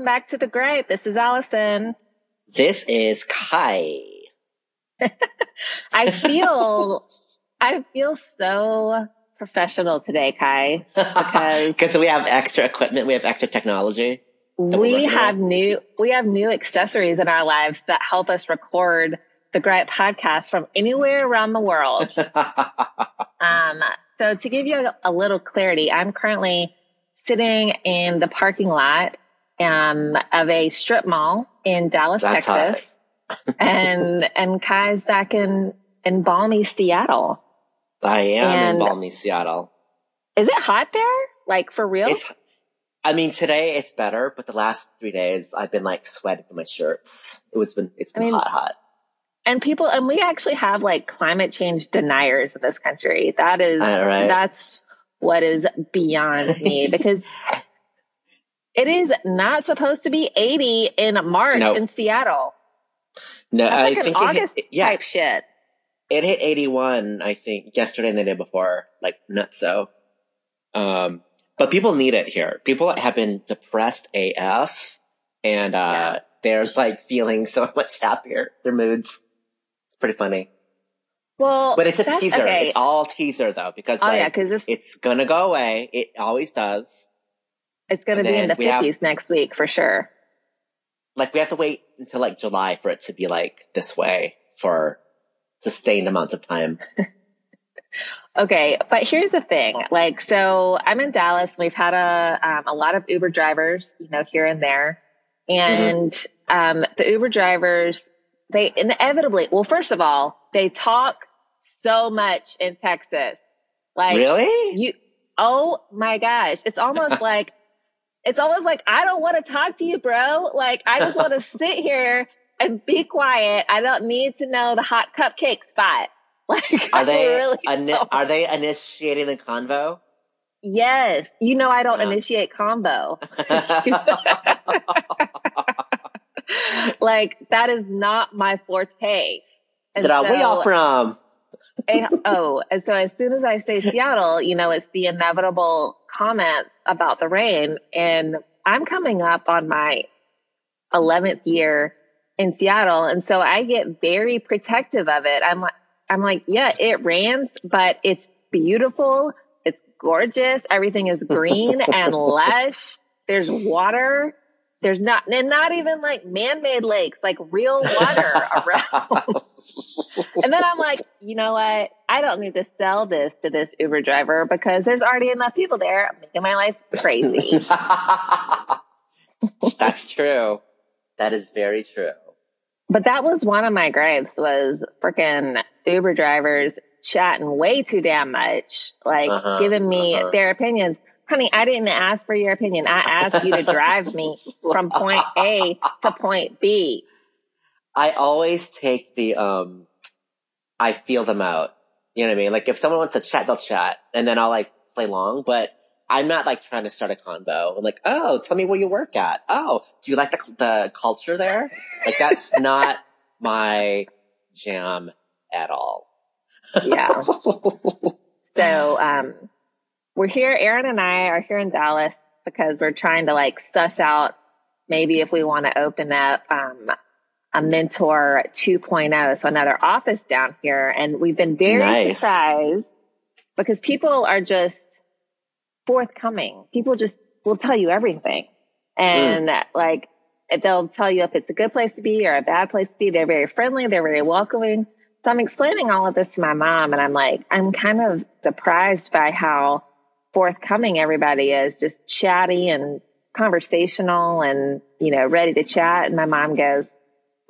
Welcome back to the Gripe. This is Allison. This is Kai. I feel, I feel so professional today, Kai, because Because we have extra equipment, we have extra technology. we have on. new, we have new accessories in our lives that help us record the Gripe podcast from anywhere around the world. Um, so to give you a, a little clarity, I'm currently sitting in the parking lot um, of a strip mall in Dallas, That's Texas, and and Kai's back in in balmy Seattle. I am And- in balmy Seattle. Is it hot there? Like for real? It's, I mean, today it's better, but the last three days I've been like sweating through my shirts. It was been, it's been I mean, hot, hot. and people, and we actually have like climate change deniers in this country. That is, right. that's what is beyond me because it is not supposed to be 80 in March Nope. in Seattle. No, That's I like an think August it hit, yeah, type shit. it hit 81, I think, yesterday and the day before, like nuts so. Um, but people need it here. People have been depressed AF and, uh, Yeah. they're like feeling so much happier. Their moods. It's pretty funny. Well, But it's a teaser. okay. It's all teaser though, because oh like, yeah, this it's gonna go away. It always does. It's going to be in the then we have- fifties next week for sure. Like we have to wait until like July for it to be like this way for sustained amounts of time. Okay, but here's the thing. Like, so I'm in Dallas. We've had a um, a lot of Uber drivers, you know, here and there, and um, the Uber drivers they inevitably. Well, first of all, they talk so much in Texas. Like, really? you oh my gosh it's almost like it's almost like i don't want to talk to you bro. Like i just want to sit here and be quiet. I don't need to know the hot cupcake spot. Like Are they really ini- are they initiating the convo? yes. You know i don't Yeah. initiate combo like that is not my forte. And Dra- Where y'all from? Eh, oh, and so as soon as I say Seattle, you know, it's the inevitable comments about the rain. And I'm coming up on my 11th year in Seattle. And so I get very protective of it. I'm like, I'm like, yeah, it rains, but it's beautiful. It's gorgeous. Everything is green and lush. There's water. There's not, and not even like man-made lakes, like real water around. And then I'm like, you know what? I don't need to sell this to this Uber driver because there's already enough people there making my life crazy. That's true. That is very true. but that was one of my gripes was freaking Uber drivers chatting way too damn much, like Uh-huh, giving me uh-huh. their opinions. Honey, I didn't ask for your opinion. I asked you to drive me from point A to point B. I always take the um I feel them out. You know what I mean? Like if someone wants to chat, they'll chat and then I'll like play long, but I'm not like trying to start a convo. I'm like, oh, tell me where you work at. Oh, do you like the, the culture there? Like that's not my jam at all. Yeah. So um, we're here. Aaron and I are here in Dallas because we're trying to like suss out maybe if we want to open up um, a mentor 2.0, so another office down here. And we've been very Nice. surprised because people are just forthcoming. People just will tell you everything, and mm. like they'll tell you if it's a good place to be or a bad place to be. They're very friendly. They're very welcoming. So I'm explaining all of this to my mom, and I'm like, I'm kind of surprised by how forthcoming everybody is, just chatty and conversational and, you know, ready to chat. And my mom goes,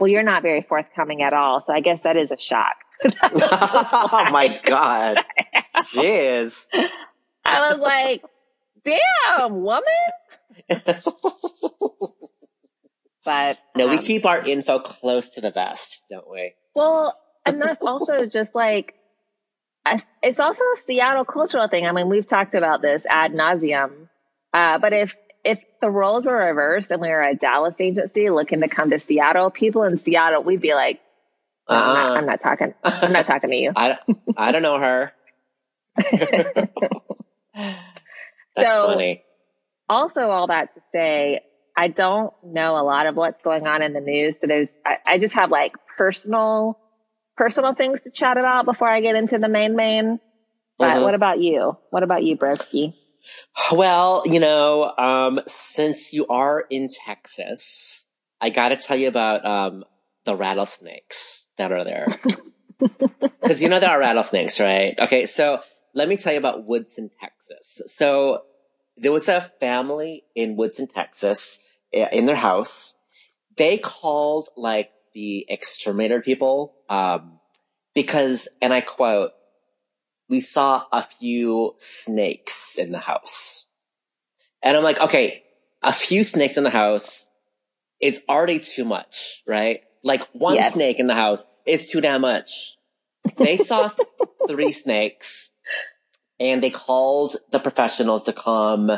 Well, you're not very forthcoming at all. So I guess that is a shock. oh my god. Jeez. I was like, Damn, woman. But No, we um, keep our info close to the vest, don't we? Well, and that's also just like, it's also a Seattle cultural thing. I mean, we've talked about this ad nauseum. Uh, but if, if the roles were reversed and we were a Dallas agency looking to come to Seattle, people in Seattle, we'd be like, "No, I'm, not, Uh-uh. I'm not talking, I'm not talking to you. I, I don't know her. That's So- funny. also all that to say, I don't know a lot of what's going on in the news. So there's, I, I just have like personal, personal things to chat about before I get into the main main. But Mhm. what about you? What about you, Broski? Well, you know, um, since you are in Texas, I gotta tell you about, um, the rattlesnakes that are there. Cause you know there are rattlesnakes, right? Okay, so let me tell you about Woodson, Texas. So there was a family in Woodson, Texas, in their house. They called like the exterminator people, um, because, and I quote, we saw a few snakes in the house. And I'm like, okay, a few snakes in the house is already too much, right? Like one Yes. snake in the house is too damn much. They saw th- three snakes and they called the professionals to come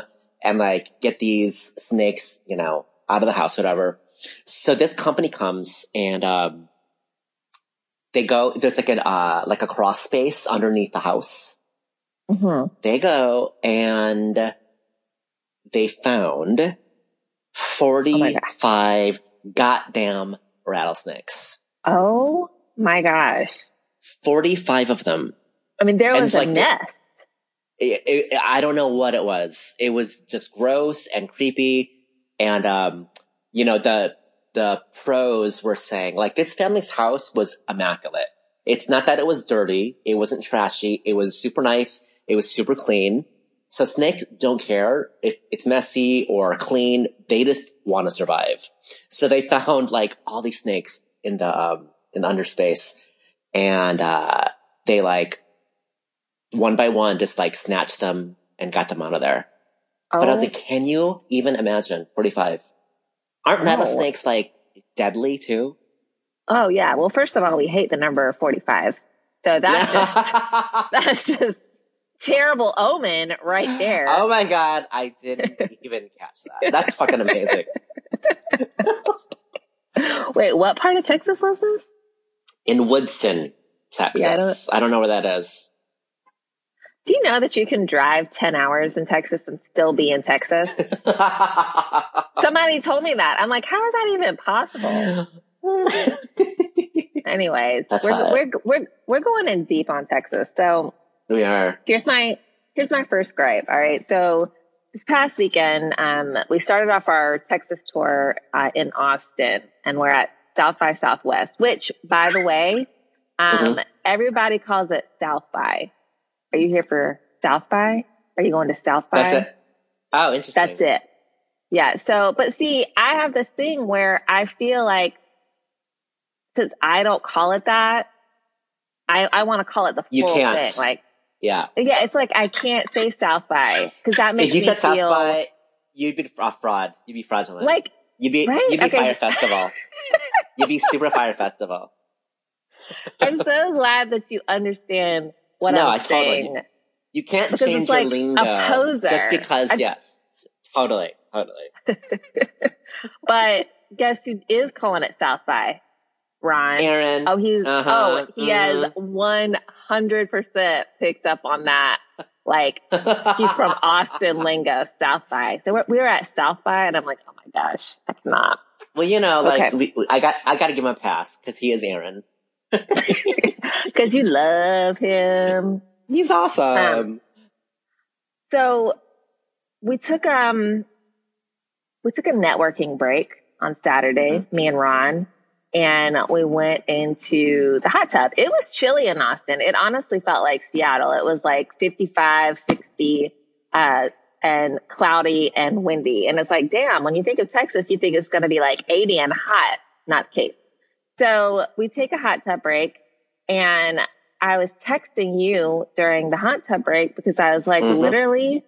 and like get these snakes, you know, out of the house, whatever. So this company comes and, um, they go, there's like an, uh, like a cross space underneath the house. hmm They go and they found 45 goddamn rattlesnakes. Oh my gosh. 45 of them. I mean, there was a like nest. It- it- I don't know what it was. It was just gross and creepy. And, um, you know, the, the pros were saying like this family's house was immaculate. It's not that it was dirty. It wasn't trashy. It was super nice. It was super clean. So snakes don't care if it's messy or clean. They just want to survive. So they found like all these snakes in the, um, in the underspace and, uh, they like one by one just like snatched them and got them out of there. Oh, But I was like, can you even imagine 45? Aren't No. rattlesnakes like deadly too? oh yeah. Well, first of all, we hate the number 45. So that's just, that's just terrible omen right there. oh my god, I didn't even catch that. That's fucking amazing. Wait, what part of Texas was this? In Woodson, Texas. I, don't, know where that is. Do you know that you can drive 10 hours in Texas and still be in Texas? Somebody told me that. I'm like, how is that even possible? Anyways, That's we're, we're, we're, we're going in deep on Texas. So we are. here's my, here's my first gripe. All right. So this past weekend, um, we started off our Texas tour, uh, in Austin and we're at South by Southwest, which by the way, um, Mm-hmm. everybody calls it South by. Are you here for South by? Are you going to South by? That's it. Oh, interesting. That's it. Yeah. So, but see, I have this thing where I feel like since I don't call it that, I, I want to call it the You full can't. thing. Like, Yeah. yeah, it's like I can't say South by because that makes If you me said South feel by, you'd be a fraud. You'd be fraudulent. like you'd be, right? you'd be Okay. Fyre Festival. you'd be Super Fyre Festival. I'm so glad that you understand what No, I'm I totally- saying. You can't Because change your like a lingo just because. I- yes, totally, totally. But guess who is calling it South by? Ron. Aaron. Oh, he's Uh-huh, oh he has one hundred percent picked up on that. Like he's from Austin lingo, South by. So we're, we were at South by, and I'm like, oh my gosh, I cannot well, you know, like Okay. we- I got, I got to give him a pass because he is Aaron. because you love him. He's awesome. Um, So we took um we took a networking break on Saturday, me and Ron, and we went into the hot tub. It was chilly in Austin. It honestly felt like Seattle. It was like 55, 60, uh, and cloudy and windy. And it's like, damn, when you think of Texas, you think it's going to be like 80 and hot. Not the case. So we take a hot tub break and I was texting you during the hot tub break because I was like, Mhm. literally,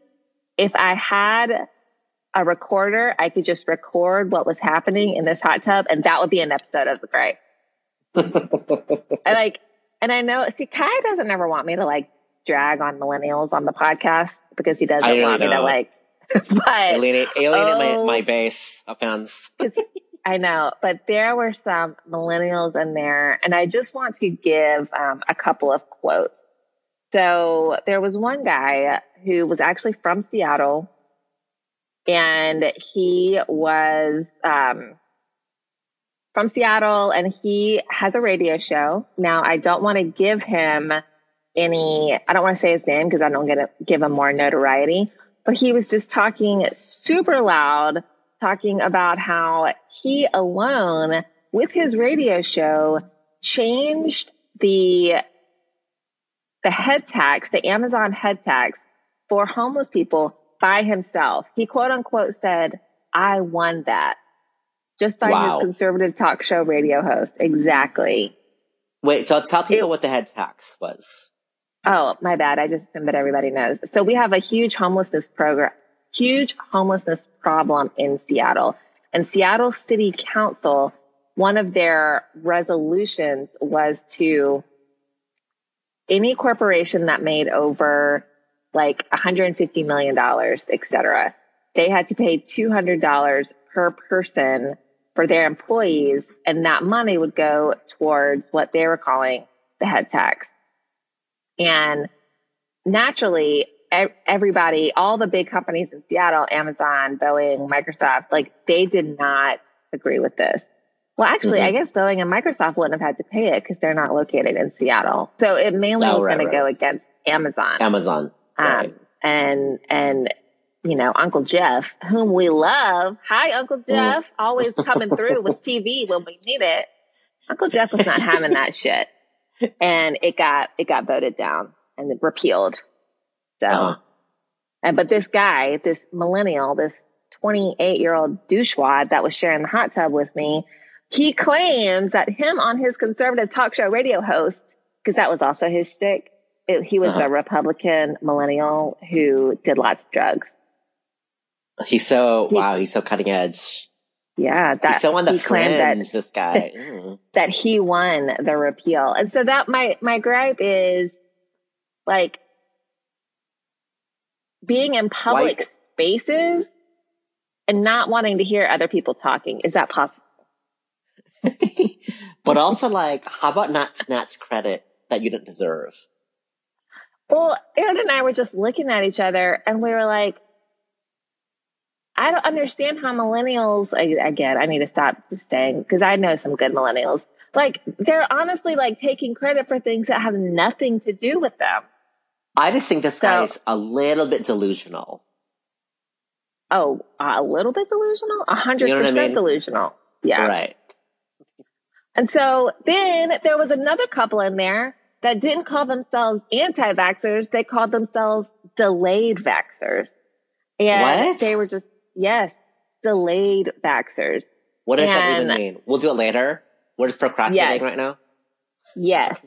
if I had a recorder, I could just record what was happening in this hot tub and that would be an episode of the Gripe. I like, and I know, see, Kai doesn't ever want me to like drag on millennials on the podcast because he doesn't I really want me to like, but alienate, alienate Oh. my, my base of fans. I know, but there were some millennials in there, and I just want to give um, a couple of quotes. So there was one guy who was actually from Seattle, and he was um, from Seattle, and he has a radio show. Now, I don't want to give him any. I don't want to say his name because I don't get to give him more notoriety. But he was just talking super loud, talking about how he alone, with his radio show, changed the the head tax, the Amazon head tax for homeless people by himself. He quote unquote said, I won that just by wow. his conservative talk show radio host. Exactly. Wait, so tell people it, what the head tax was. Oh, my bad. I just assumed that everybody knows. So we have a huge homelessness program, huge homelessness problem in Seattle. And Seattle City Council, one of their resolutions was to any corporation that made over like $150 million, et cetera, they had to pay $200 per person for their employees. And that money would go towards what they were calling the head tax. And naturally, everybody, all the big companies in Seattle, Amazon, Boeing, Microsoft, like they did not agree with this. Well, actually, mm-hmm. I guess Boeing and Microsoft wouldn't have had to pay it because they're not located in Seattle. So it mainly oh, was right, going right. to go against Amazon. Amazon. Um, right. and, and, you know, Uncle Jeff, whom we love. Hi, Uncle mm. Jeff, mm. always coming through with TV when we need it. Uncle Jeff was not having that shit. And it got, it got voted down and repealed. So, uh-huh. and, but this guy, this millennial, this 28 year old douchewad that was sharing the hot tub with me, he claims that him on his conservative talk show radio host, because that was also his shtick, it, he was uh-huh. a Republican millennial who did lots of drugs. He's so he, wow. He's so cutting edge. Yeah, that he's so on the fringe. That, this guy mm. that he won the repeal, and so that my my gripe is like being in public White. spaces and not wanting to hear other people talking. Is that possible? but also, like, how about not snatch credit that you didn't deserve? Well, Aaron and I were just looking at each other and we were like, I don't understand how millennials, again, I need to stop just saying, because I know some good millennials, like, they're honestly like taking credit for things that have nothing to do with them. I just think this so, guy's a little bit delusional. Oh, a little bit delusional? A hundred percent delusional. Yeah. Right. And so then there was another couple in there that didn't call themselves anti-vaxxers. They called themselves delayed vaxxers. And what? they were just, yes, delayed vaxxers. What does and, that even mean? We'll do it later. We're just procrastinating yes. right now. Yes.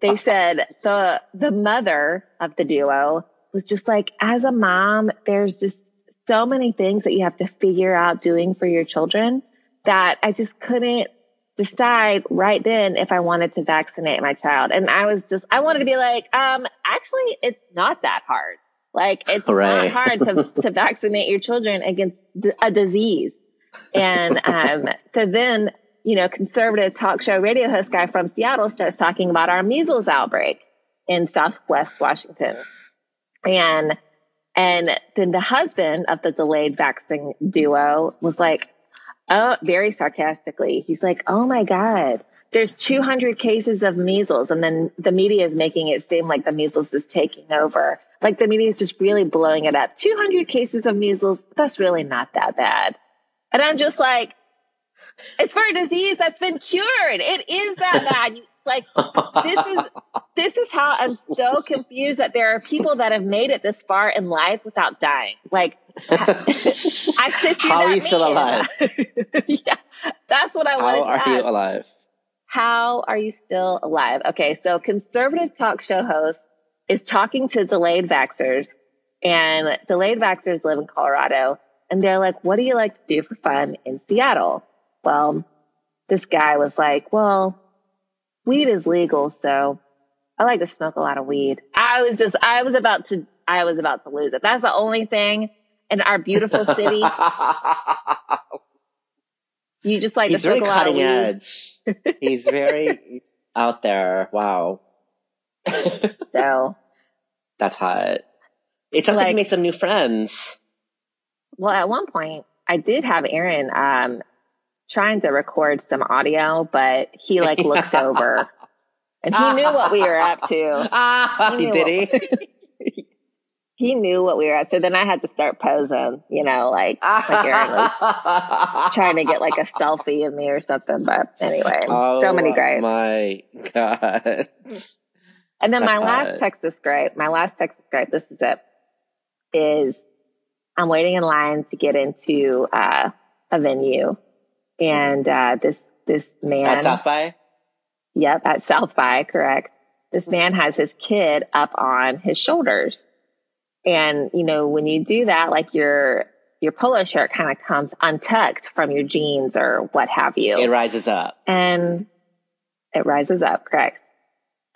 they said the, the mother of the duo was just like, as a mom, there's just so many things that you have to figure out doing for your children that I just couldn't decide right then if I wanted to vaccinate my child. And I was just, I wanted to be like, um, actually, it's not that hard. Like, it's right. not hard to, to vaccinate your children against a disease. And, um, so then, you know, conservative talk show radio host guy from Seattle starts talking about our measles outbreak in Southwest Washington. And, and then the husband of the delayed vaccine duo was like, Oh, very sarcastically. He's like, Oh my God, there's 200 cases of measles. And then the media is making it seem like the measles is taking over. Like the media is just really blowing it up. 200 cases of measles. That's really not that bad. And I'm just like, it's for a disease that's been cured. It is that bad. You, like this is this is how I'm so confused that there are people that have made it this far in life without dying. Like I sit How are you still alive? yeah, that's what I want. How are you alive? How are you still alive? Okay, so conservative talk show host is talking to delayed vaxxers, and delayed vaxxers live in Colorado, and they're like, "What do you like to do for fun in Seattle?" Well, this guy was like, "Well." weed is legal, so I like to smoke a lot of weed. I was just, I was about to, I was about to lose it. That's the only thing in our beautiful city. you just like he's to very cutting edge. he's very he's out there. Wow. so that's hot. It sounds like, like, you made some new friends. Well, at one point, I did have Aaron um, trying to record some audio, but he like looked over and he knew what we were up to. Ah, He did what- he? He knew what we were up to. Then I had to start posing, you know, like like Aaron was trying to get like a selfie of me or something. But anyway, Oh, so many grapes. My God. And then my last. Texas gripe, my last Texas gripe, this is it, is I'm waiting in line to get into uh, a venue. And uh, this this man, At South by? yep, at South by, correct. This man has his kid up on his shoulders. And, you know, when you do that, like your your polo shirt kind of comes untucked from your jeans or what have you It rises up. and it rises up, correct.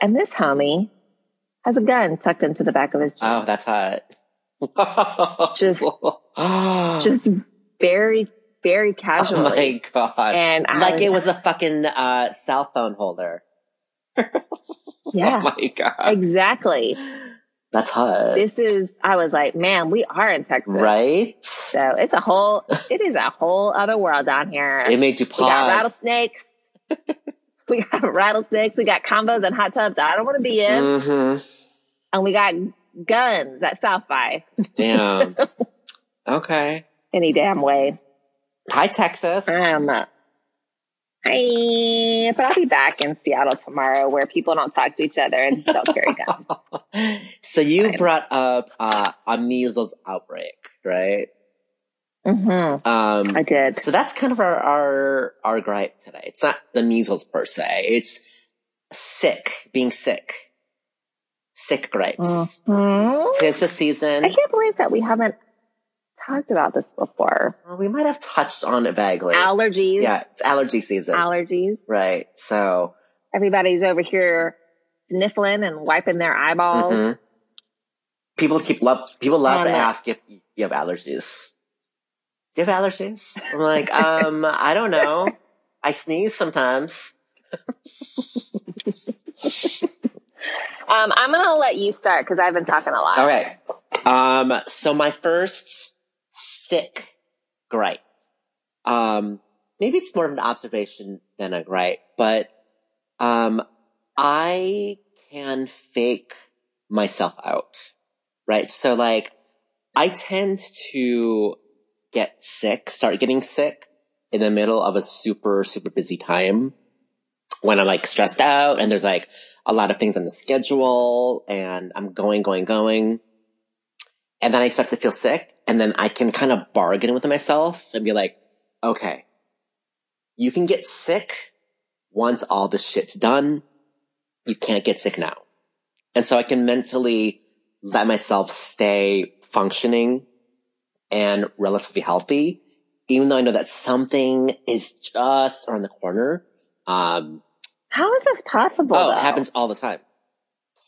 And this homie has a gun tucked into the back of his Oh, that's hot. Just- Just very, very oh casually. my God. and I, like it was a fucking uh, cell phone holder. yeah, Oh my God. exactly. That's hot. This is, I was like, man, we are in Texas. right? So it's a whole, it is a whole other world down here. It made you we got pause. rattlesnakes. we got rattlesnakes. We got combos and hot tubs that I don't want to be in. Mm-hmm. And we got guns at South by Damn. okay. any damn way. Hi, Texas. Um, hi, but I'll be back in Seattle tomorrow where people don't talk to each other and don't carry guns. so you Fine. brought up uh, a measles outbreak, right? Mm-hmm. Um, I did. so that's kind of our, our our gripe today. It's not the measles per se. It's sick, being sick, sick gripes. Mhm. Tis the season. I can't believe that we haven't talked about this before. We might have touched on it vaguely. Allergies. yeah, it's allergy season, Allergies. right? So, Everybody's over here sniffling and wiping their eyeballs. mhm. people keep love. People love to Um, ask if you have allergies. Do you have allergies? I'm like, um, I don't know. I sneeze sometimes. Um, I'm going to let you start because I've been talking a lot. All right. Um, so my first sick gripe. Um, maybe it's more of an observation than a gripe, but, um, I can fake myself out, right? So like, I tend to get sick, start getting sick in the middle of a super, super busy time when I'm like stressed out and there's like a lot of things on the schedule and I'm going, going, going. And then I start to feel sick and then I can kind of bargain with myself and be like, okay, you can get sick once all this shit's done. You can't get sick now. And so I can mentally let myself stay functioning and relatively healthy, even though I know that something is just around the corner. Um, How is this possible? Oh, though? it happens all the time.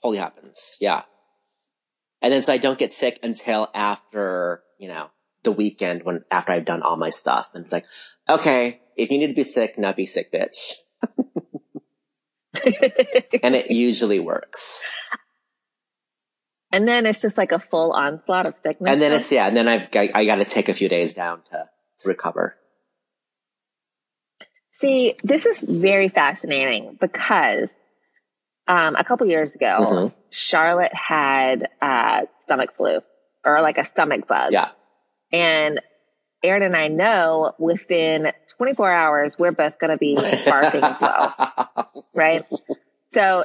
Totally happens. Yeah. And then so I don't get sick until after, you know, the weekend when after I've done all my stuff. And it's like, okay, if you need to be sick, now be sick, bitch. And it usually works. and then it's just like a full onslaught of sickness. And then it's, yeah, and then I've got, I got to take a few days down to, to recover. See, this is very fascinating because um, a couple years ago, Mhm. Charlotte had uh, stomach flu or like a stomach bug. Yeah. And Aaron and I know within 24 hours, we're both going to be barking as well, right? So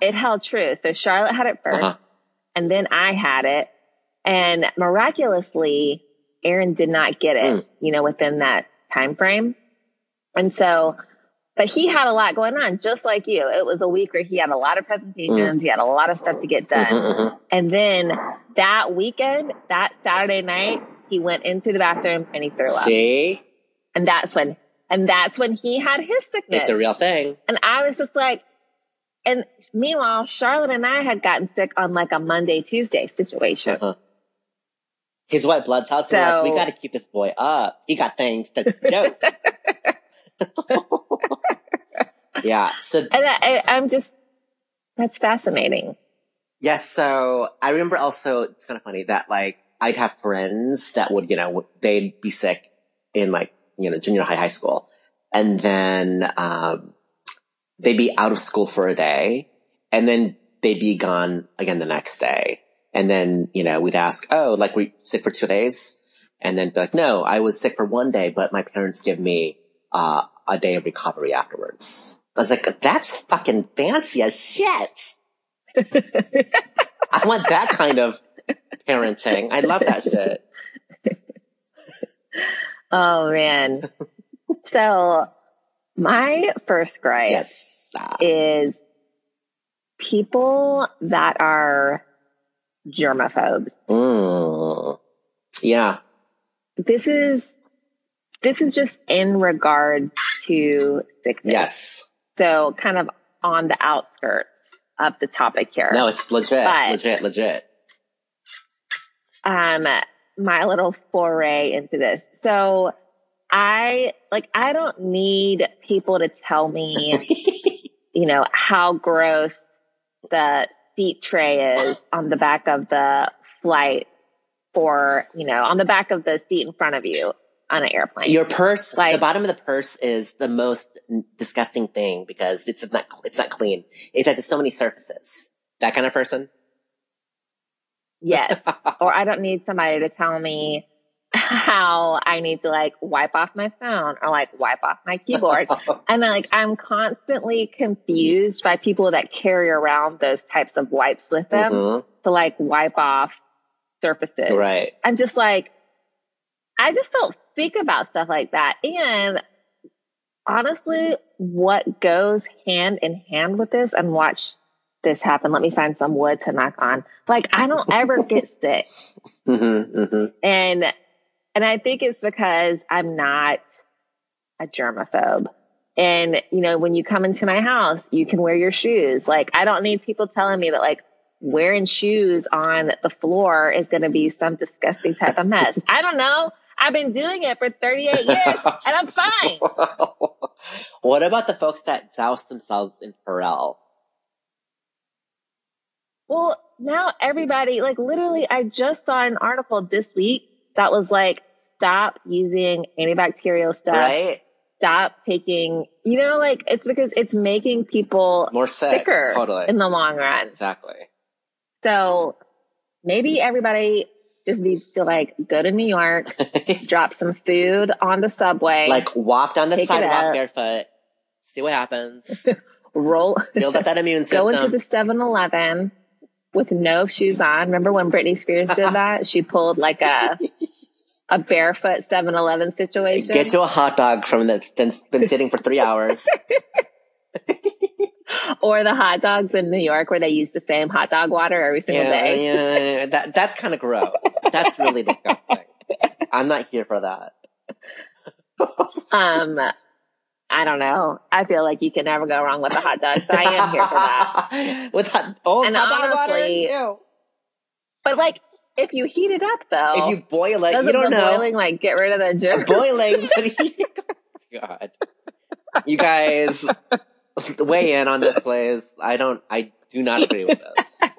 it held true. So Charlotte had it 1st Uh-huh. and then I had it. And miraculously, Aaron did not get it, Mm. you know, within that time frame. And so, but he had a lot going on, just like you. It was a week where he had a lot of presentations, he had a lot of stuff to get done. Mhm, mhm. And then that weekend, that Saturday night, he went into the bathroom and he threw up. See, And that's when, and that's when he had his sickness. it's a real thing. and I was just like, and meanwhile, Charlotte and I had gotten sick on like a Monday, Tuesday situation. Uh-huh. His white blood cells are like, we got to keep this boy up. He got things to do. yeah. So And I, I, I'm just, that's fascinating. Yes, so I remember also, it's kind of funny that like, I'd have friends that would, you know, they'd be sick in like, you know, junior high, high school. And then, um, they'd be out of school for a day and then they'd be gone again the next day. And then, you know, we'd ask, Oh, like we sick for two days? And then be like, no, I was sick for one day, but my parents give me, uh, a day of recovery afterwards. I was like, that's fucking fancy as shit. I want that kind of parenting. I love that shit. Oh man. so my first gripe Yes. Uh, is people that are germaphobes. mm. Yeah. This is this is just in regards to sickness. Yes. So kind of on the outskirts of the topic here. No, it's legit. But- legit, legit. um my little foray into this. So I like I don't need people to tell me, you know, how gross the seat tray is on the back of the flight for, you know, on the back of the seat in front of you on an airplane. Your purse, Like- the bottom of the purse is the most disgusting thing because it's not, it's not clean. It touches so many surfaces. That kind of person? yes. or I don't need somebody to tell me how I need to like wipe off my phone or like wipe off my keyboard. and like I'm constantly confused by people that carry around those types of wipes with them Mhm. to like wipe off surfaces. Right. I'm just like, I just don't think about stuff like that. And honestly, what goes hand in hand with this and watch this happen. Let me find some wood to knock on. Like I don't ever get sick. Mm-hmm, mm-hmm. And and I think it's because I'm not a germaphobe. And you know, when you come into my house, you can wear your shoes. Like I don't need people telling me that like wearing shoes on the floor is going to be some disgusting type of mess. I don't know. I've been doing it for 38 years and I'm fine. what about the folks that douse themselves in Purell? Well, now everybody, like literally, I just saw an article this week that was like, stop using antibacterial stuff. Right? Stop taking, you know, like it's because it's making people More sick. sicker Totally. in the long run. exactly. So maybe everybody just needs to like go to New York, drop some food on the subway, like walk down the sidewalk barefoot, see what happens, roll, build up that immune system, go into the 7 Eleven with no shoes on. Remember when Britney Spears did that? She pulled like a, a barefoot 7 Eleven situation. Get you a hot dog from that's been, been sitting for three hours. or the hot dogs in New York where they use the same hot dog water every single yeah, day. yeah, yeah. That that's kind of gross. That's really disgusting. I'm not here for that. Um, I don't know. I feel like you can never go wrong with a hot dog. So I am here for that. With hot, oh, And hot dog water. Ew. But like, if you heat it up though, If you boil it, you don't know. boiling like get rid of the germs? boiling. God, you guys weigh in on this, please. I don't. I do not agree with this.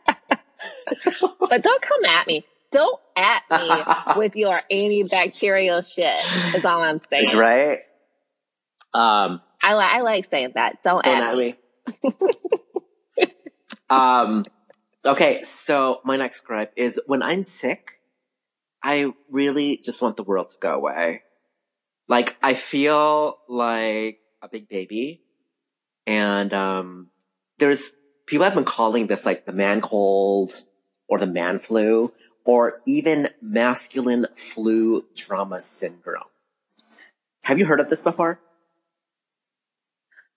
but don't come at me. Don't at me with your antibacterial shit. Is all I'm saying. That's right. Um, I like I like saying that. Don't, don't at at me. me. um, okay, so my next gripe is when I'm sick, I really just want the world to go away. Like, I feel like a big baby. And, um, there's, people have been calling this like the man cold or the man flu or even masculine flu drama syndrome. Have you heard of this before?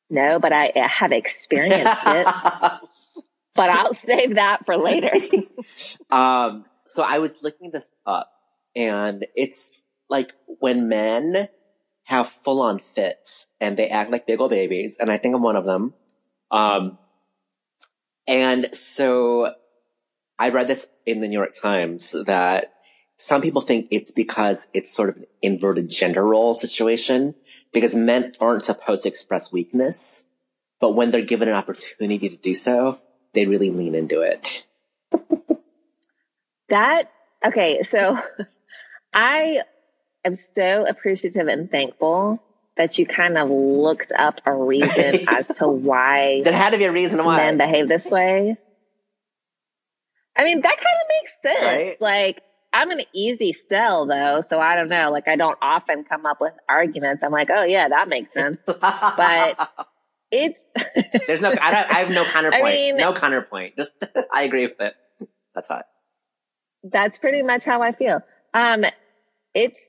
No, but I, I have experienced it. But I'll save that for later. Um, so I was looking this up and it's like when men have full on fits and they act like big old babies. And I think I'm one of them. Um, and so I read this in the New York Times that some people think it's because it's sort of an inverted gender role situation because men aren't supposed to express weakness, but when they're given an opportunity to do so, they really lean into it. that okay, so I am so appreciative and thankful that you kind of looked up a reason as to why there had to be a reason why men behave this way. I mean, that kind of makes sense. Right? Like, I'm an easy sell though, so I don't know. Like, I don't often come up with arguments. I'm like, oh yeah, that makes sense. but it's there's no. I, don't, I have no counterpoint. I mean, no counterpoint. Just I agree with it. That's hot. That's pretty much how I feel. Um, it's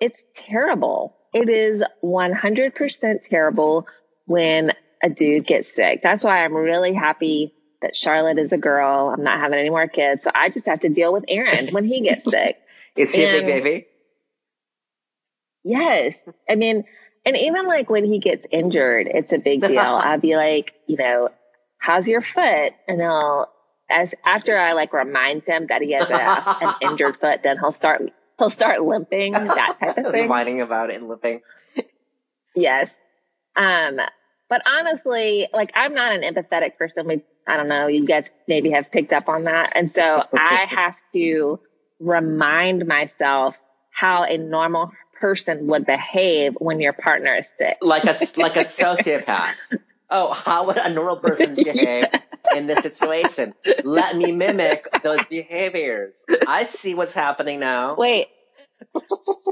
it's terrible. It is 100% terrible when a dude gets sick. That's why I'm really happy that Charlotte is a girl. I'm not having any more kids. So I just have to deal with Aaron when he gets sick. is he and, a big baby? Yes. I mean, and even like when he gets injured, it's a big deal. I'll be like, you know, how's your foot? And I'll, as after I like remind him that he has a, an injured foot, then he'll start he'll start limping, that type of thing. Whining about it and limping. yes. Um, but honestly, like I'm not an empathetic person. We, I don't know, you guys maybe have picked up on that. And so I have to remind myself how a normal person would behave when your partner is sick. Like a, like a sociopath. oh, how would a normal person behave in this situation? Let me mimic those behaviors. I see what's happening now. Wait.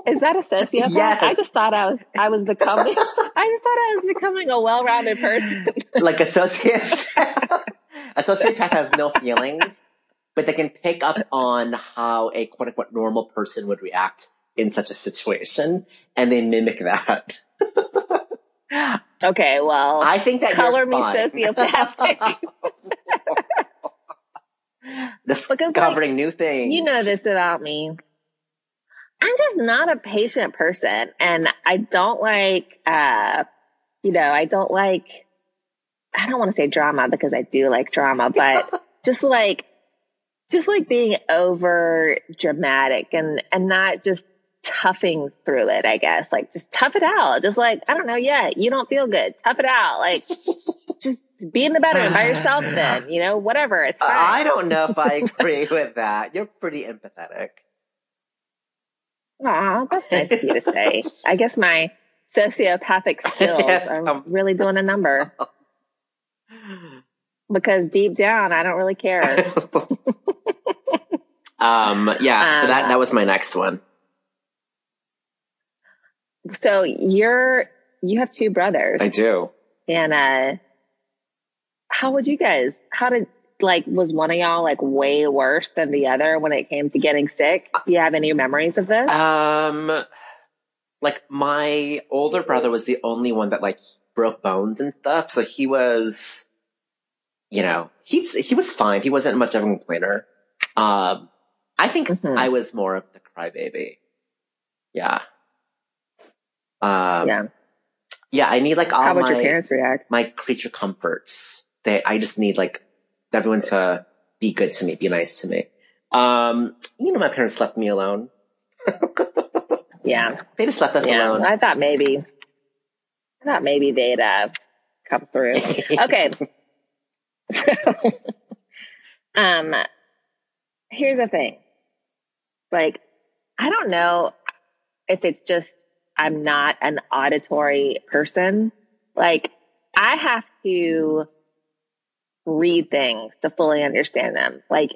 Is that a sociopath? Yes. I just thought I was I was becoming I just thought I was becoming a well-rounded person. like a sociopath. a sociopath has no feelings, but they can pick up on how a quote unquote normal person would react in such a situation and they mimic that. Okay, well, I think that color me sociopathic. Discovering like, new things. You know this about me. I'm just not a patient person, and I don't like, uh, you know, I don't like. I don't want to say drama because I do like drama, but just like, just like being over dramatic and and not just toughing through it, I guess. Like just tough it out. Just like, I don't know, yeah, you don't feel good. Tough it out. Like just be in the bedroom by yourself then, you know, whatever. It's fine. I don't know if I agree with that. You're pretty empathetic. Aw, that's nice of you to say. I guess my sociopathic skills are really doing a number. Because deep down, I don't really care. um, yeah, so that, that was my next one so you're you have two brothers. I do. And uh how would you guys how did like was one of y'all like way worse than the other when it came to getting sick? Do you have any memories of this? Um like my older brother was the only one that like broke bones and stuff. So he was you know, he's he was fine. He wasn't much of a complainer. Um I think mm-hmm. I was more of the crybaby. Yeah. Um, yeah. Yeah, I need like all How would my, your parents react? my creature comforts. They, I just need like everyone to be good to me, be nice to me. Um, you know, my parents left me alone. yeah. They just left us yeah, alone. I thought maybe, I thought maybe they'd, uh, come through. okay. so, um, here's the thing. Like, I don't know if it's just I'm not an auditory person. Like I have to read things to fully understand them. Like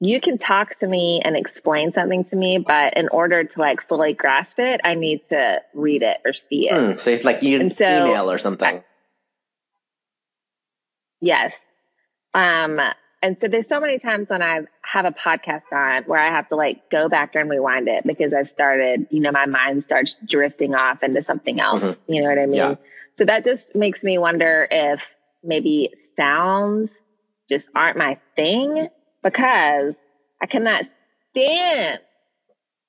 you can talk to me and explain something to me, but in order to like fully grasp it, I need to read it or see it. Mm, so it's like so, email or something. I, yes. Um, and so there's so many times when I have a podcast on where I have to like go back and rewind it because I've started, you know, my mind starts drifting off into something else. Mm-hmm. You know what I mean? Yeah. So that just makes me wonder if maybe sounds just aren't my thing because I cannot stand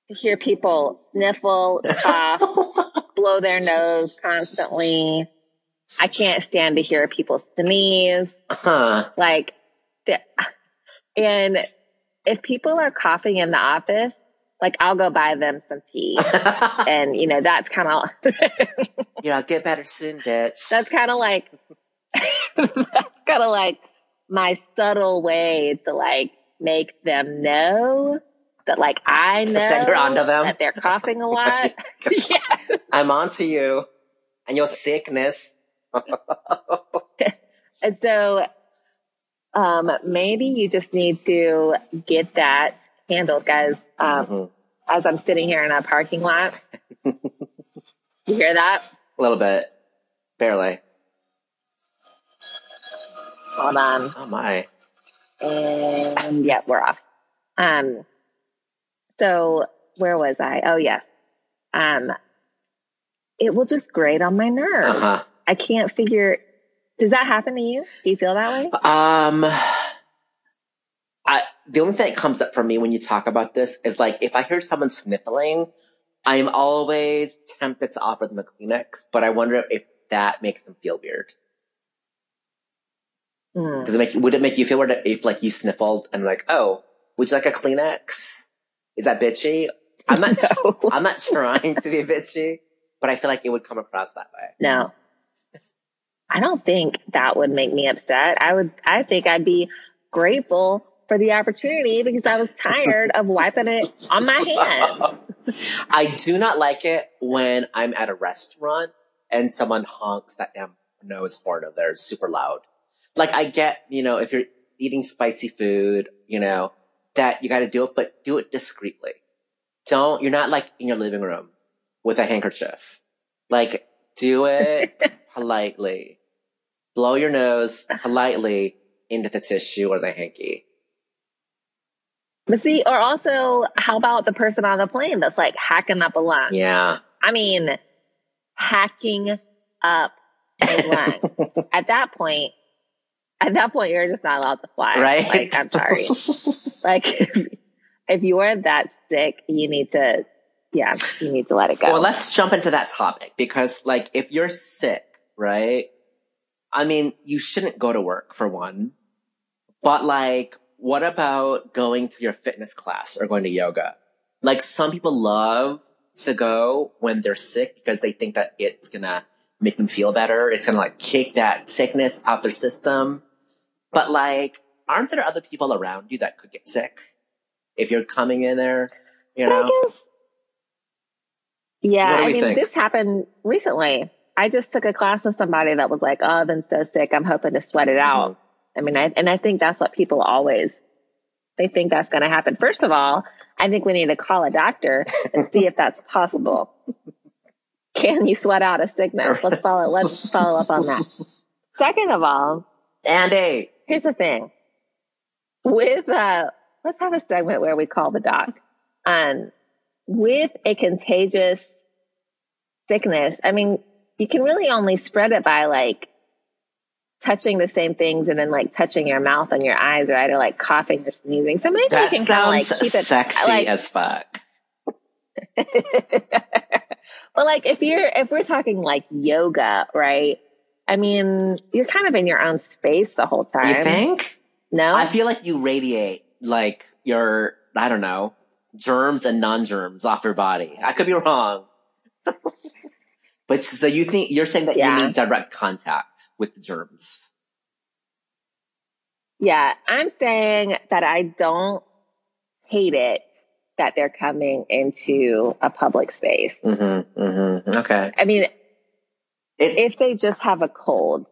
to hear people sniffle, cough, blow their nose constantly. I can't stand to hear people sneeze. Huh. Like and if people are coughing in the office, like I'll go buy them some tea. and you know, that's kind of You know, get better soon, bitch. That's kind of like that's kind of like my subtle way to like make them know that like I know That you're onto them? that they're coughing a lot. yeah. I'm onto you and your sickness. And so um, maybe you just need to get that handled, guys. Um, Mhm. As I'm sitting here in a parking lot, you hear that? A little bit. Barely. Hold on. Oh my. And yeah, we're off. Um, so where was I? Oh yes. Um, it will just grate on my nerves. Uh huh. I can't figure. Does that happen to you? Do you feel that way? Um, I the only thing that comes up for me when you talk about this is like if I hear someone sniffling, I'm always tempted to offer them a Kleenex, but I wonder if that makes them feel weird. Hmm. Does it make would it make you feel weird if like you sniffled and like, oh, would you like a Kleenex? Is that bitchy? I'm not. No. I'm not trying to be bitchy, but I feel like it would come across that way. No. I don't think that would make me upset. I would, I think I'd be grateful for the opportunity because I was tired of wiping it on my hand. I do not like it when I'm at a restaurant and someone honks that damn nose horn of theirs super loud. Like I get, you know, if you're eating spicy food, you know, that you gotta do it, but do it discreetly. Don't, you're not like in your living room with a handkerchief. Like, do it politely. Blow your nose politely into the tissue or the hanky. But see, or also, how about the person on the plane that's like hacking up a lung? Yeah. I mean, hacking up a lung. at that point, at that point, you're just not allowed to fly. Right? Like, I'm sorry. like, if, if you are that sick, you need to, yeah, you need to let it go. Well, let's jump into that topic because, like, if you're sick, right? I mean, you shouldn't go to work for one. But, like, what about going to your fitness class or going to yoga? Like, some people love to go when they're sick because they think that it's gonna make them feel better. It's gonna, like, kick that sickness out their system. But, like, aren't there other people around you that could get sick if you're coming in there? You know? Yeah, I mean, think? this happened recently. I just took a class with somebody that was like, "Oh, I've been so sick. I'm hoping to sweat it out." Mm-hmm. I mean, I, and I think that's what people always they think that's going to happen. First of all, I think we need to call a doctor and see if that's possible. Can you sweat out a sickness? Let's follow. Let's follow up on that. Second of all, Andy! here's the thing with uh let's have a segment where we call the doc um with a contagious sickness i mean you can really only spread it by like touching the same things and then like touching your mouth and your eyes right? Or like coughing or sneezing. So maybe That you can kind of like sounds keep it sexy like as fuck. but like if you're if we're talking like yoga right? I mean you're kind of in your own space the whole time. You think? no? I feel like you radiate like your, I don't know, germs and non-germs off your body. I could be wrong. but so you think, you're saying that Yeah. you need direct contact with the germs. Yeah, I'm saying that I don't hate it that they're coming into a public space. Mm-hmm, mm-hmm. Okay. I mean, It, if they just have a cold,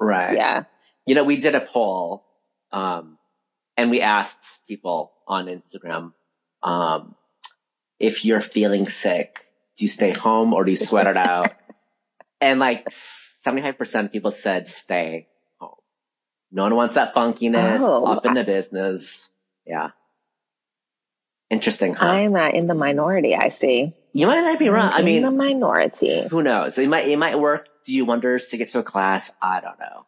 right. yeah. You know, we did a poll, um, and we asked people on Instagram, um, if you're feeling sick, do you stay home or do you sweat it out? and like 75% of people said stay home. No one wants that funkiness Oh. up in the business. Yeah. Interesting, huh? I'm uh, in the minority, I see. you might not be wrong. I I'm in the minority. who knows? It might, it might work. Do you wonders to get to a class? I don't know.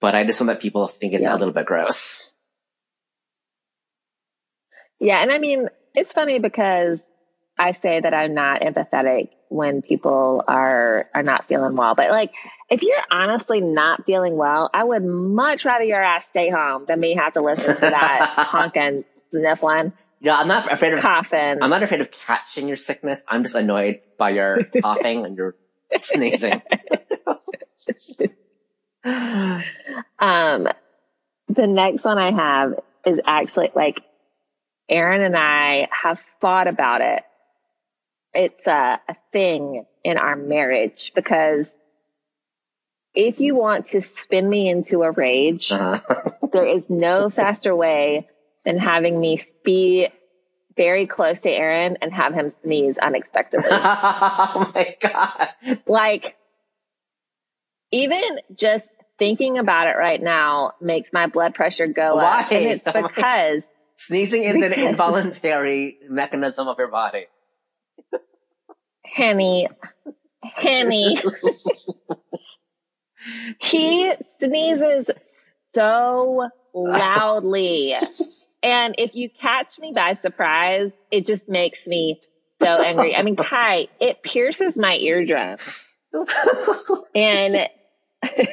But I just want that people think it's Yeah. a little bit gross. Yeah, and I mean, it's funny because I say that I'm not empathetic when people are are not feeling well. But like if you're honestly not feeling well, I would much rather your ass stay home than me have to listen to that honking, sniffling, No, I'm not afraid of. coughing. I'm not afraid of catching your sickness. I'm just annoyed by your coughing and your sneezing. Um, the next one I have is actually like Aaron and I have thought about it. It's a, a thing in our marriage because if you want to spin me into a rage, uh-huh. there is no faster way than having me be very close to Aaron and have him sneeze unexpectedly. oh my God. Like, even just thinking about it right now makes my blood pressure go Why? up. And it's because sneezing is an involuntary mechanism of your body. Henny, Henny. he sneezes so loudly. And if you catch me by surprise, it just makes me so angry. I mean, Kai, it pierces my eardrum. and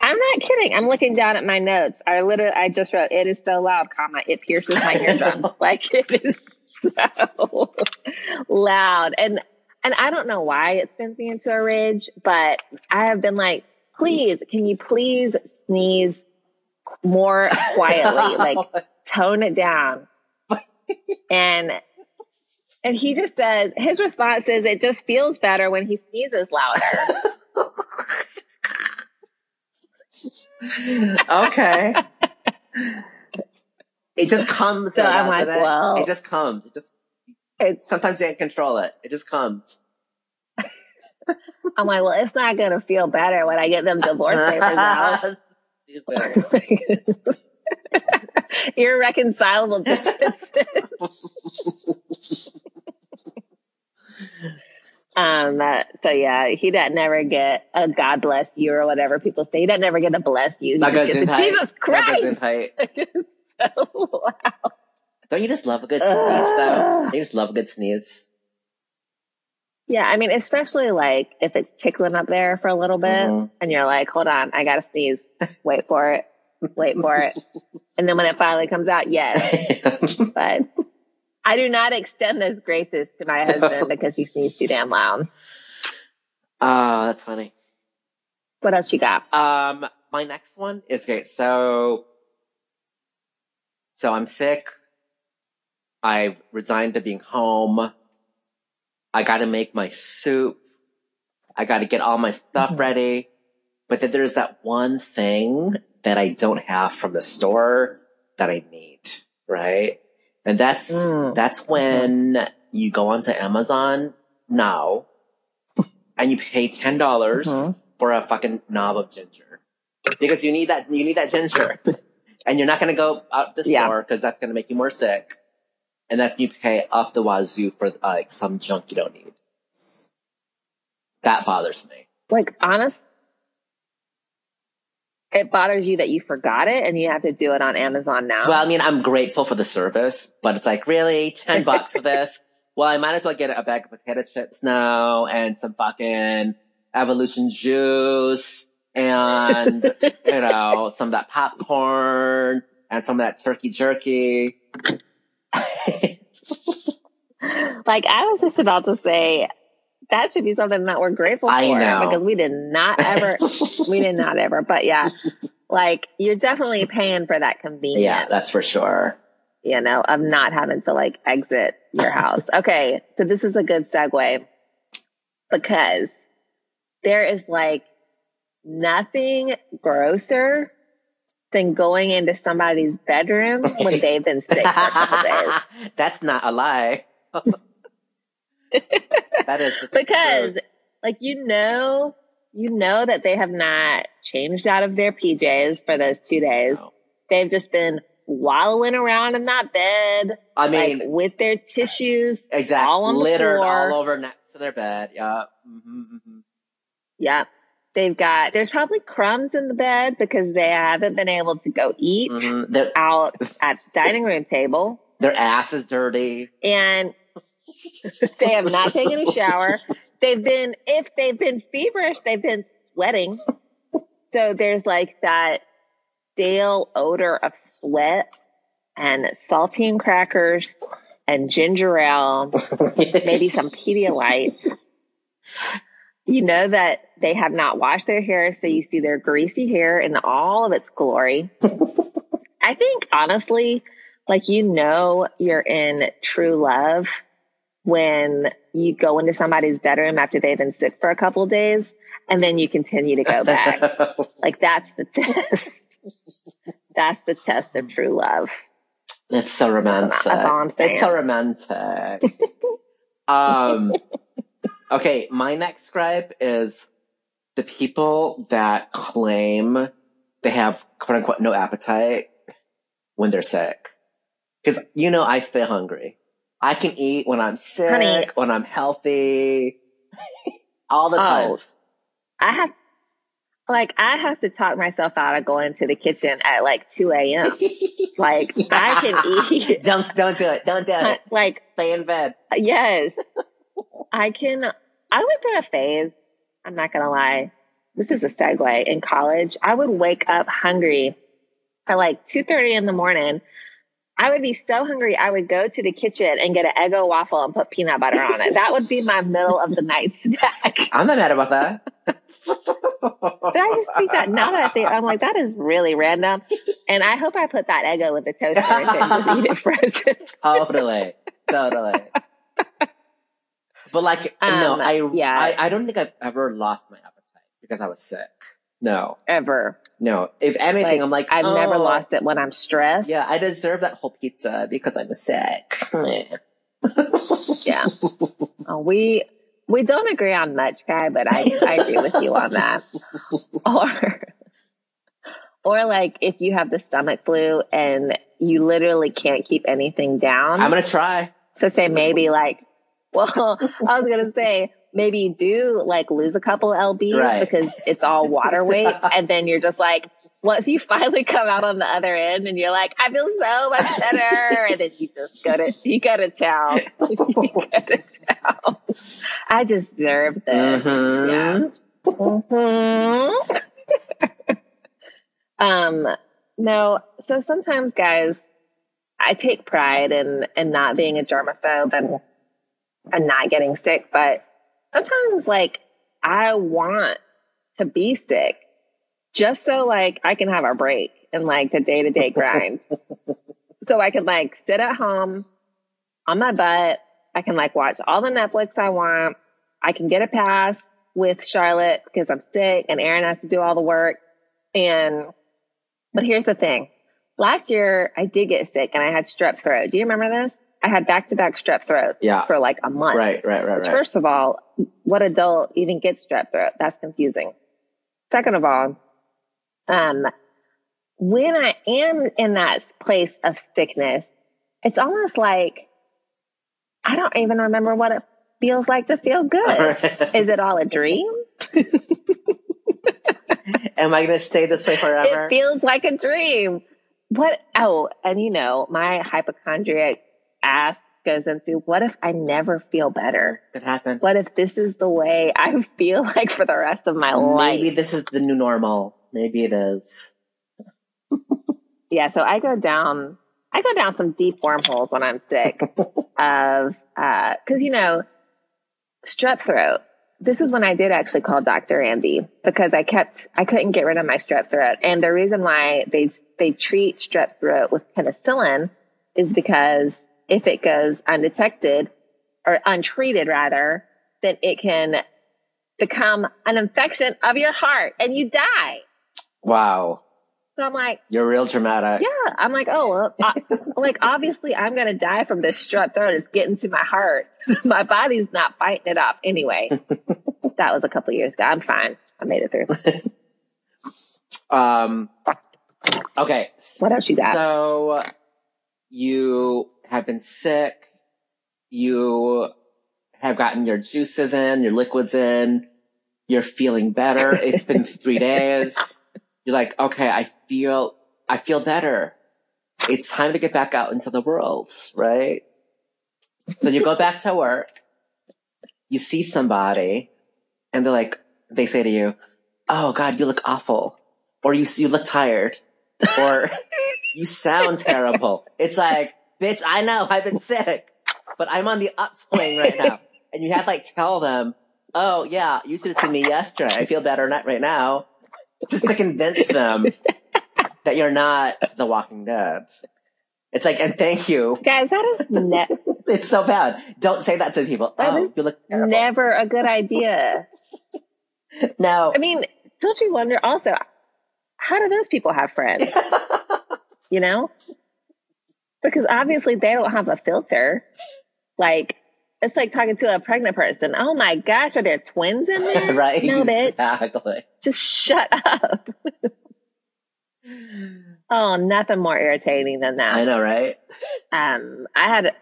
I'm not kidding. I'm looking down at my notes. I literally, I just wrote, it is so loud, comma, it pierces my eardrum. like it is so loud. And, and I don't know why it spins me into a rage, but I have been like, please, can you please sneeze more quietly? like tone it down. and, and he just says, his response is, it just feels better when he sneezes louder. Okay. It just comes. So I'm like, it? well, it just comes. It just. It, sometimes you can't control it. It just comes. I'm like, well, it's not going to feel better when I get them divorce papers out. Irreconcilable differences. Um, uh, so yeah, he doesn't never get a God bless you or whatever people say. He doesn't ever get a bless you. Jesus Christ! so loud. Don't you just love a good sneeze though? You just love a good sneeze. Yeah, I mean, especially like if it's tickling up there for a little bit mm-hmm. and you're like, hold on, I gotta sneeze. Wait for it. Wait for it. And then when it finally comes out, yes. but I do not extend those graces to my husband because he sneezes too damn loud. Oh, that's funny. What else you got? Um, my next one is great. So, so I'm sick. I resigned to being home. I got to make my soup. I got to get all my stuff mm-hmm. ready. But then there's that one thing that I don't have from the store that I need, right? And that's, mm. that's when mm-hmm. you go onto Amazon now and you pay $10 mm-hmm. for a fucking knob of ginger because you need that, you need that ginger and you're not going to go out the store because that's going to make you more sick. And then you pay up the wazoo for uh, like some junk you don't need. That bothers me. Like honest, it bothers you that you forgot it and you have to do it on Amazon now. Well, I mean, I'm grateful for the service, but it's like, really? 10 bucks for this? Well, I might as well get a bag of potato chips now and some fucking evolution juice and, you know, some of that popcorn and some of that turkey jerky. like, I was just about to say, that should be something that we're grateful for because we did not ever, we did not ever, but yeah, like you're definitely paying for that convenience. Yeah, that's for sure. You know, of not having to like exit your house. okay. So this is a good segue because there is like nothing grosser than going into somebody's bedroom when they've been sick for a couple days. That's not a lie. That is because, like, you know, you know that they have not changed out of their PJs for those two days. No. They've just been wallowing around in that bed. I mean, like, with their tissues exactly all littered all over next to their bed. Yeah. Mm-hmm, mm-hmm. Yeah. They've got, there's probably crumbs in the bed because they haven't been able to go eat mm-hmm. out at dining room table. Their ass is dirty. And they have not taken a shower. They've been, if they've been feverish, they've been sweating. So there's like that stale odor of sweat and saltine crackers and ginger ale, maybe some Pedialyte. You know that they have not washed their hair, so you see their greasy hair in all of its glory. I think honestly, Like, you know, you're in true love when you go into somebody's bedroom after they've been sick for a couple days and then you continue to go back. like, that's the test. that's the test of true love. It's so romantic. It's so romantic. um, okay, my next gripe is the people that claim they have quote unquote no appetite when they're sick. Cause you know, I stay hungry. I can eat when I'm sick, Honey, when I'm healthy, all the oh, times. I have, like, I have to talk myself out of going to the kitchen at like 2 a.m. like, I can eat. Don't, don't do it. Don't do it. Like, stay in bed. Yes. I can, I went through a phase. I'm not going to lie. This is a segue in college. I would wake up hungry at like 2.30 in the morning I would be so hungry. I would go to the kitchen and get an Eggo waffle and put peanut butter on it. That would be my middle of the night snack. I'm not mad about that. but I just think that now that I think, I'm like, that is really random. And I hope I put that Eggo in the toaster and just eat it frozen. totally. Totally. But like, um, no, I, yeah. I, I don't think I've ever lost my appetite because I was sick. No. Ever. No. If anything, like, I'm like, I've oh, never lost it when I'm stressed. Yeah, I deserve that whole pizza because I'm sick. yeah. Oh, we we don't agree on much, guy, but I, I agree with you on that. Or or like if you have the stomach flu and you literally can't keep anything down. I'm gonna try. So say maybe like well, I was gonna say maybe you do like lose a couple lbs right. because it's all water weight, and then you're just like, once you finally come out on the other end, and you're like, I feel so much better, and then you just go to you go to town. you go to town. I deserve this. Mm-hmm. Yeah. Mm-hmm. um. No. So sometimes, guys, I take pride in in not being a germaphobe and and not getting sick, but sometimes like I want to be sick just so like I can have a break in like the day to day grind. so I can like sit at home on my butt. I can like watch all the Netflix I want. I can get a pass with Charlotte because I'm sick and Aaron has to do all the work. And, but here's the thing. Last year I did get sick and I had strep throat. Do you remember this? I had back to back strep throat yeah. for like a month. Right, right, right, right. First of all, what adult even gets strep throat? That's confusing. Second of all, um, when I am in that place of sickness, it's almost like I don't even remember what it feels like to feel good. Is it all a dream? Am I going to stay this way forever? It feels like a dream. What? Oh, and you know, my hypochondriac ass goes into what if I never feel better? Could happen. What if this is the way I feel like for the rest of my life? Maybe this is the new normal. Maybe it is. yeah, so I go down I go down some deep wormholes when I'm sick of uh cuz you know strep throat. This is when I did actually call Dr. Andy because I kept I couldn't get rid of my strep throat and the reason why they they treat strep throat with penicillin is because if it goes undetected or untreated rather, then it can become an infection of your heart and you die. Wow. So I'm like, you're real dramatic. Yeah. I'm like, oh, well, I, like obviously I'm going to die from this strep throat. It's getting to my heart. my body's not fighting it off anyway. that was a couple years ago. I'm fine. I made it through. um, okay. What else you got? So you have been sick, you have gotten your juices in, your liquids in, you're feeling better. It's been three days. You're like, okay, I feel, I feel better. It's time to get back out into the world, right? So you go back to work, you see somebody, and they're like, they say to you, oh God, you look awful. Or you, you look tired. Or you sound terrible. It's like, bitch, I know I've been sick, but I'm on the upswing right now. And you have to like tell them, oh yeah, you said it to me yesterday. I feel better not right now. Just to convince them that you're not the walking dead. It's like, and thank you. Guys, that is ne- It's so bad. Don't say that to people. That oh, you look terrible. never a good idea. no. I mean, don't you wonder also, how do those people have friends? you know? Because obviously they don't have a filter. Like, it's like talking to a pregnant person. Oh my gosh, are there twins in there? right? No, bitch. Exactly. Just shut up. oh, nothing more irritating than that. I know, right? Um, I had,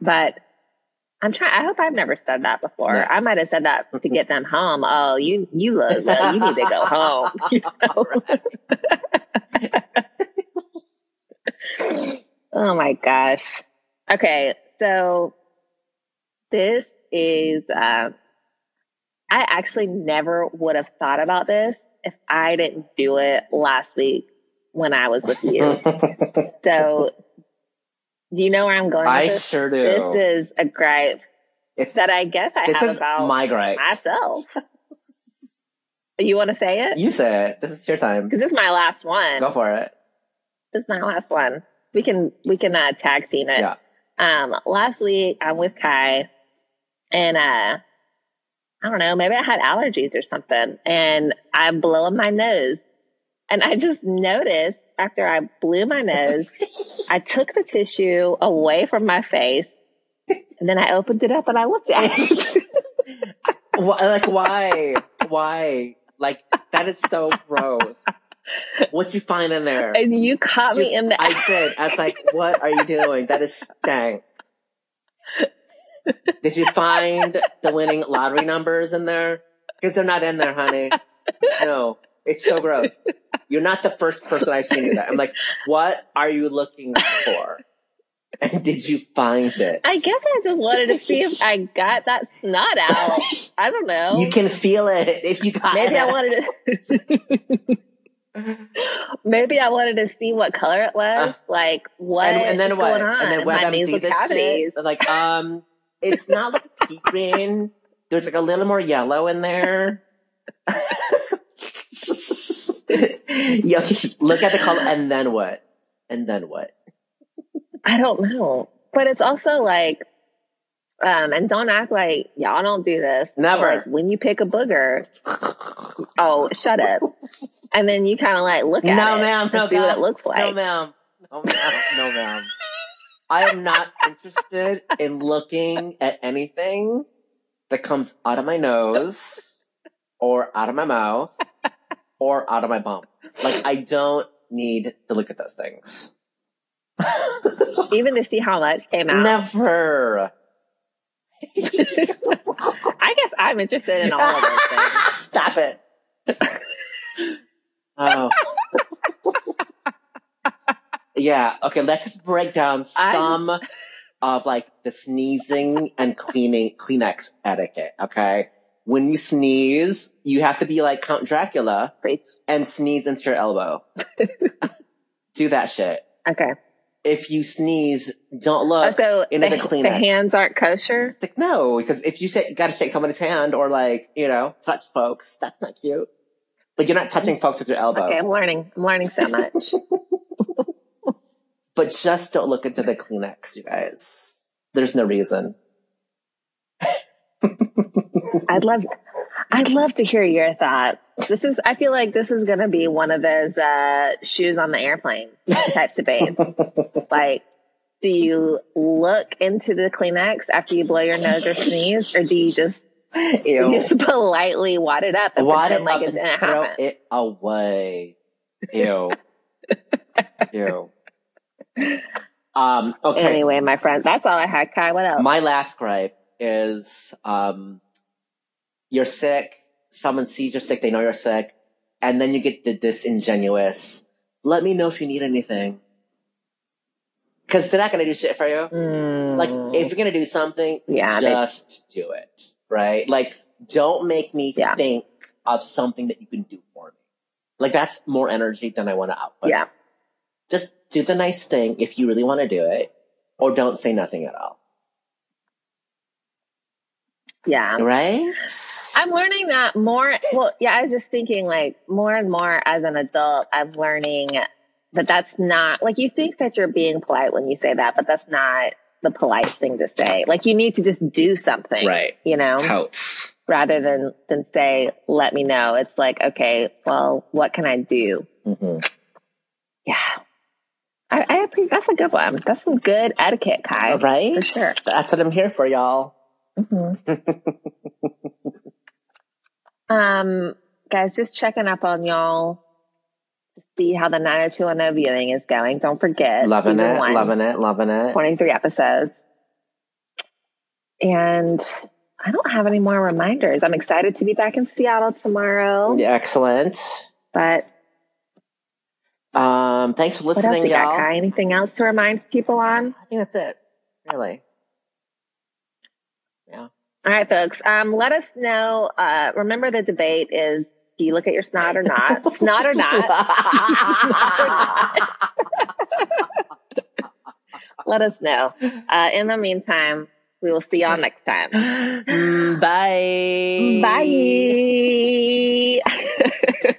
but I'm trying. I hope I've never said that before. I might have said that to get them home. Oh, you you look good. You need to go home. You know? oh my gosh. Okay, so this is. Um, I actually never would have thought about this if I didn't do it last week when I was with you. so, do you know where I'm going? I this? sure do. This is a gripe it's that I guess I have about my gripe. myself. you want to say it? You say it. This is your time. Because this is my last one. Go for it. This is my last one. We can we can uh, tag team it. Yeah. Um, last week I'm with Kai, and uh, I don't know, maybe I had allergies or something, and I'm blowing my nose, and I just noticed after I blew my nose, I took the tissue away from my face, and then I opened it up and I looked at it. Like why? why? Like that is so gross. What you find in there? and you caught me in the I did. I was like, what are you doing? That is stank. Did you find the winning lottery numbers in there? Because they're not in there, honey. No. It's so gross. You're not the first person I've seen do that. I'm like, what are you looking for? And did you find it? I guess I just wanted to see if I got that snot out. I don't know. You can feel it if you got Maybe it. I wanted to. Maybe I wanted to see what color it was, Uh, like what and, and then is what? going on And then in what my them nasal this cavities. shit? Like, um, it's not like a pea green. There's like a little more yellow in there. yeah, look at the color, and then what? And then what? I don't know, but it's also like, um, and don't act like y'all don't do this. Never. Like when you pick a booger, oh, shut up, and then you kind of like look at No, it ma'am, no, see what ma'am. it looks like. No, ma'am. No, ma'am. No, ma'am. I am not interested in looking at anything that comes out of my nose or out of my mouth or out of my bum. Like, I don't need to look at those things. Even to see how much came out. Never. I guess I'm interested in all of those things. Stop it. Oh. yeah. Okay. Let's just break down I'm- some of like the sneezing and cleaning Kleenex etiquette. Okay. When you sneeze, you have to be like Count Dracula Preach. and sneeze into your elbow. Do that shit. Okay. If you sneeze, don't Oh, look so into the, the Kleenex. the hands aren't kosher. Like, no, because if you say, gotta shake somebody's hand or like, you know, touch folks, that's not cute. But you're not touching folks with your elbow. Okay, I'm learning. I'm learning so much. But just don't look into the Kleenex, you guys. There's no reason. I'd love, I'd love to hear your thoughts. This is, I feel like this is going to be one of those uh, shoes on the airplane type debates. like, do you look into the Kleenex after you blow your nose or sneeze, or do you just Ew. just politely wad it up and Wad it like up it didn't throw happen? it away. Ew. Ew. Um, okay. Anyway, my friend, that's all I had. Kai, what else? My last gripe is um, you're sick, someone sees you're sick, they know you're sick, and then you get the disingenuous, let me know if you need anything. Because they're not going to do shit for you. Mm, Like, if you're going to do something, Yeah, they- just do it. Right? Like, don't make me Yeah. think of something that you can do for me. Like, that's more energy than I want to output. yeah, Just do the nice thing if you really want to do it, or don't say nothing at all. yeah. Right? I'm learning that more. Well, yeah, I was just thinking like more and more as an adult, I'm learning but that's not like you think that you're being polite when you say that, but that's not the polite thing to say. Like you need to just do something, Right. You know, rather than than say, "Let me know." It's like, okay, well, what can I do? hmm Yeah, I, I appreciate. That's a good one. That's some good etiquette, Kai. Right? For sure. That's what I'm here for, y'all. Mhm. um, guys, just checking up on y'all see how the 90210 viewing is going. Don't forget, Loving it, one, loving it, loving it. 23 episodes. And I don't have any more reminders. I'm excited to be back in Seattle tomorrow. Yeah, Excellent. But Um, thanks for listening, got, y'all. Kai? Anything else to remind people on? I think that's it. Really. Yeah. All right, folks. Um, let us know. Uh, remember, the debate is: Do you look at your snot or not? snot or not? Let us know. Uh, in the meantime, we will see y'all next time. Bye. Bye.